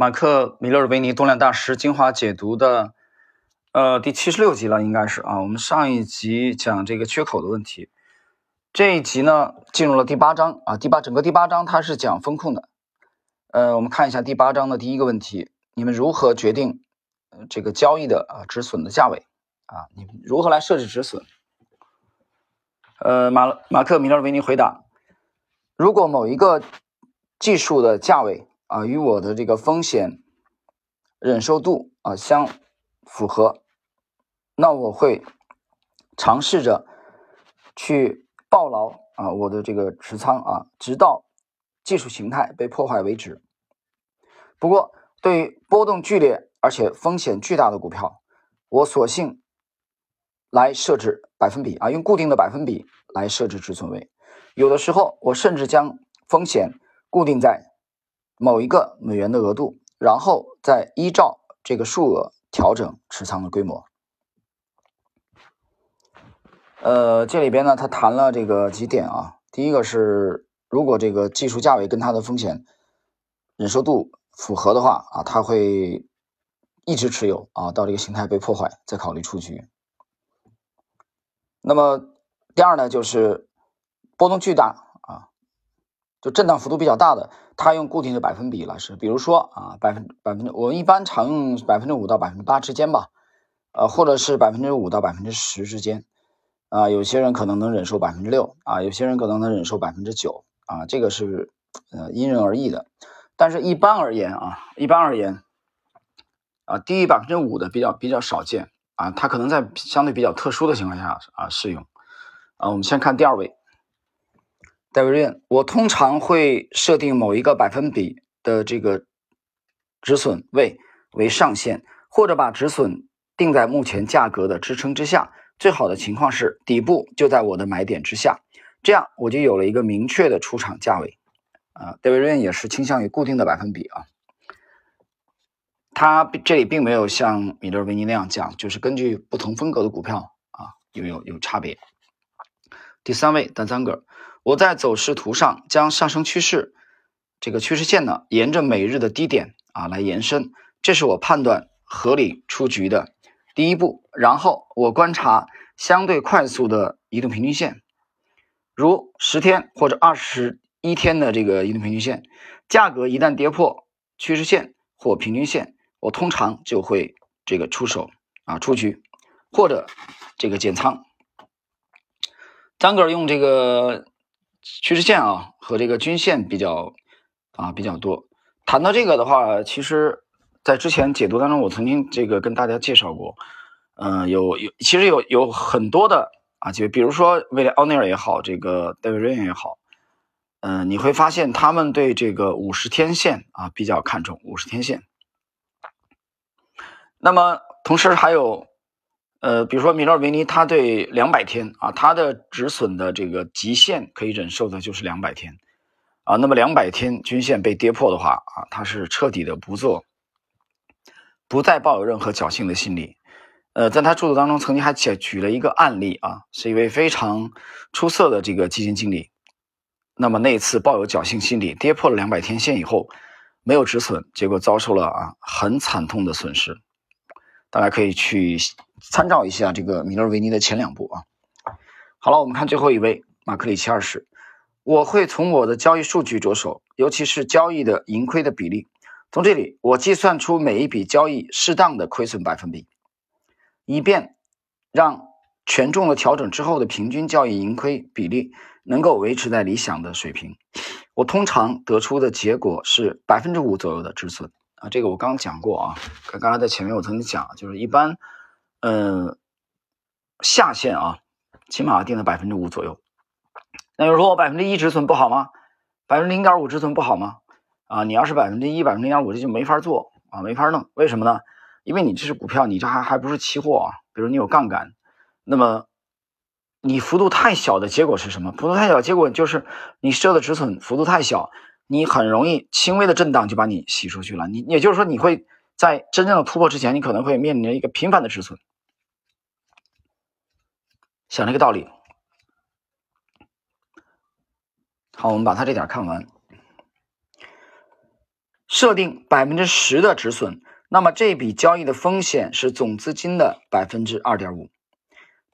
马克·米勒尔维尼动量大师精华解读的，呃，第七十六集了，应该是啊。我们上一集讲这个缺口的问题，这一集呢进入了第八章啊。第八整个第八章它是讲风控的，呃，我们看一下第八章的第一个问题：你们如何决定这个交易的啊止损的价位啊？你如何来设置止损？呃，马马克·米勒维尼回答：如果某一个技术的价位。啊，与我的这个风险忍受度啊相符合，那我会尝试着去抱牢啊我的这个持仓啊，直到技术形态被破坏为止。不过，对于波动剧烈而且风险巨大的股票，我索性来设置百分比啊，用固定的百分比来设置止损位。有的时候，我甚至将风险固定在。某一个美元的额度，然后再依照这个数额调整持仓的规模。呃，这里边呢，他谈了这个几点啊。第一个是，如果这个技术价位跟它的风险忍受度符合的话啊，他会一直持有啊，到这个形态被破坏再考虑出局。那么第二呢，就是波动巨大。就震荡幅度比较大的，它用固定的百分比来是，比如说啊，百分百分之，我一般常用百分之五到百分之八之间吧，呃，或者是百分之五到百分之十之间，啊，有些人可能能忍受百分之六啊，有些人可能能忍受百分之九啊，这个是呃因人而异的，但是一般而言啊，一般而言啊，低于百分之五的比较比较少见啊，它可能在相对比较特殊的情况下啊适用啊，我们先看第二位。戴维瑞我通常会设定某一个百分比的这个止损位为上限，或者把止损定在目前价格的支撑之下。最好的情况是底部就在我的买点之下，这样我就有了一个明确的出场价位。啊，戴维瑞也是倾向于固定的百分比啊。他这里并没有像米勒维尼那样讲，就是根据不同风格的股票啊有有有差别。第三位，丹桑格。我在走势图上将上升趋势这个趋势线呢，沿着每日的低点啊来延伸，这是我判断合理出局的第一步。然后我观察相对快速的移动平均线，如十天或者二十一天的这个移动平均线，价格一旦跌破趋势线或平均线，我通常就会这个出手啊出局或者这个减仓。张哥用这个。趋势线啊和这个均线比较啊比较多。谈到这个的话，其实，在之前解读当中，我曾经这个跟大家介绍过，嗯，有有其实有有很多的啊，就比如说威廉奥尼尔也好，这个戴维瑞恩也好，嗯，你会发现他们对这个五十天线啊比较看重五十天线。那么同时还有。呃，比如说米勒维尼，他对两百天啊，他的止损的这个极限可以忍受的就是两百天啊。那么两百天均线被跌破的话啊，他是彻底的不做，不再抱有任何侥幸的心理。呃，在他著作当中曾经还举举了一个案例啊，是一位非常出色的这个基金经理。那么那次抱有侥幸心理，跌破了两百天线以后，没有止损，结果遭受了啊很惨痛的损失。大家可以去。参照一下这个米勒维尼的前两部啊。好了，我们看最后一位马克里奇二世。我会从我的交易数据着手，尤其是交易的盈亏的比例。从这里，我计算出每一笔交易适当的亏损百分比，以便让权重的调整之后的平均交易盈亏比例能够维持在理想的水平。我通常得出的结果是百分之五左右的止损啊。这个我刚讲过啊，刚刚才在前面我曾经讲，就是一般。嗯，下限啊，起码定在百分之五左右。那有人说我百分之一止损不好吗？百分之零点五止损不好吗？啊，你要是百分之一、百分之零点五，这就没法做啊，没法弄。为什么呢？因为你这是股票，你这还还不是期货啊。比如你有杠杆，那么你幅度太小的结果是什么？幅度太小，结果就是你设的止损幅度太小，你很容易轻微的震荡就把你洗出去了。你也就是说，你会在真正的突破之前，你可能会面临着一个频繁的止损。想这个道理，好，我们把它这点看完。设定百分之十的止损，那么这笔交易的风险是总资金的百分之二点五，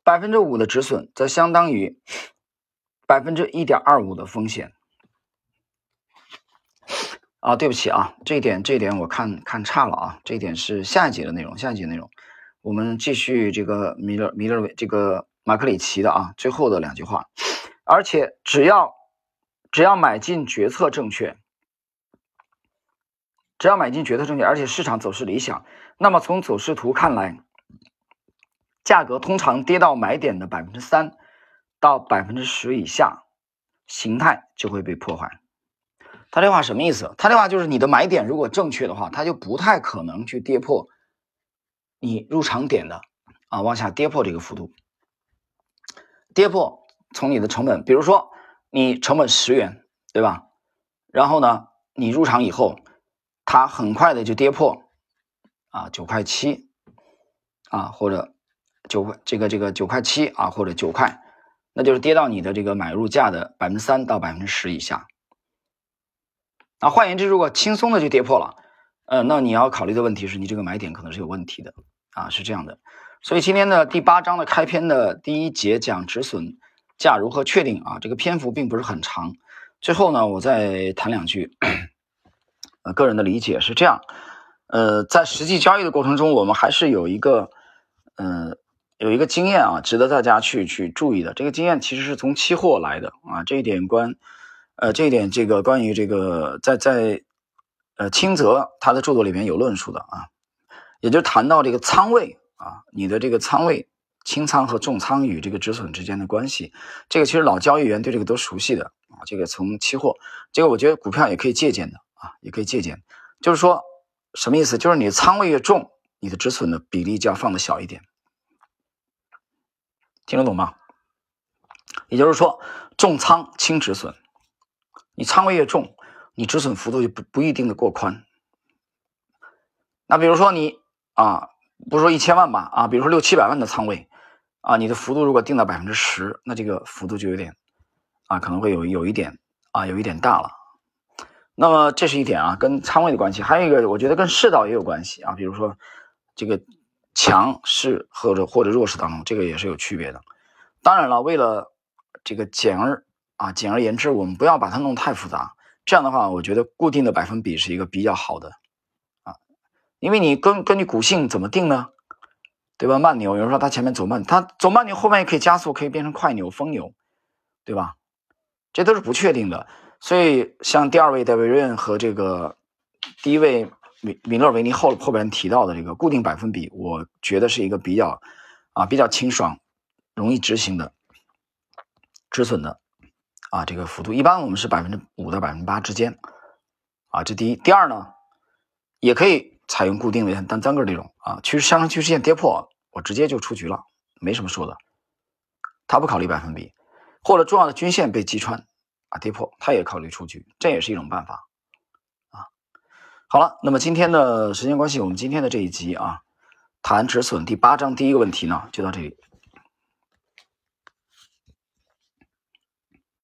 百分之五的止损则相当于百分之一点二五的风险。啊，对不起啊，这一点这一点我看看差了啊，这一点是下一节的内容，下一节内容，我们继续这个米勒米勒这个马克里奇的啊最后的两句话，而且只要只要买进决策正确。只要买进决策正确，而且市场走势理想，那么从走势图看来，价格通常跌到买点的百分之三到百分之十以下，形态就会被破坏。他这话什么意思？他这话就是你的买点如果正确的话，它就不太可能去跌破你入场点的啊，往下跌破这个幅度，跌破从你的成本，比如说你成本十元，对吧？然后呢，你入场以后。它很快的就跌破啊九块七啊或者九块这个这个九块七啊或者九块，那就是跌到你的这个买入价的百分之三到百分之十以下。那换言之，如果轻松的就跌破了，呃，那你要考虑的问题是你这个买点可能是有问题的啊，是这样的。所以今天的第八章的开篇的第一节讲止损价如何确定啊，这个篇幅并不是很长。最后呢，我再谈两句。呃，个人的理解是这样，呃，在实际交易的过程中，我们还是有一个，呃，有一个经验啊，值得大家去去注意的。这个经验其实是从期货来的啊，这一点关，呃，这一点这个关于这个在在，呃，清泽他的著作里面有论述的啊，也就谈到这个仓位啊，你的这个仓位清仓和重仓与这个止损之间的关系，这个其实老交易员对这个都熟悉的啊，这个从期货，这个我觉得股票也可以借鉴的。啊，也可以借鉴，就是说什么意思？就是你仓位越重，你的止损的比例就要放的小一点，听得懂吗？也就是说，重仓轻止损，你仓位越重，你止损幅度就不不一定的过宽。那比如说你啊，不说一千万吧，啊，比如说六七百万的仓位，啊，你的幅度如果定到百分之十，那这个幅度就有点啊，可能会有有一点啊，有一点大了。那么这是一点啊，跟仓位的关系，还有一个我觉得跟世道也有关系啊。比如说，这个强势或者或者弱势当中，这个也是有区别的。当然了，为了这个简而啊简而言之，我们不要把它弄太复杂。这样的话，我觉得固定的百分比是一个比较好的，因为你根根据股性怎么定呢？对吧？慢牛，有人说它前面走慢，它走慢牛后面也可以加速，可以变成快牛、疯牛，对吧？这都是不确定的。所以，像第二位戴维瑞恩和这个第一位米米勒维尼后后边提到的这个固定百分比，我觉得是一个比较啊比较清爽、容易执行的止损的啊这个幅度。一般我们是百分之五到百分之八之间啊，这第一。第二呢，也可以采用固定的单单个这种啊，趋势上升趋势线跌破，我直接就出局了，没什么说的。他不考虑百分比，或者重要的均线被击穿。啊，跌破，他也考虑出局，这也是一种办法，啊，好了，那么今天的时间关系，我们今天的这一集啊，谈止损第八章第一个问题呢，就到这里。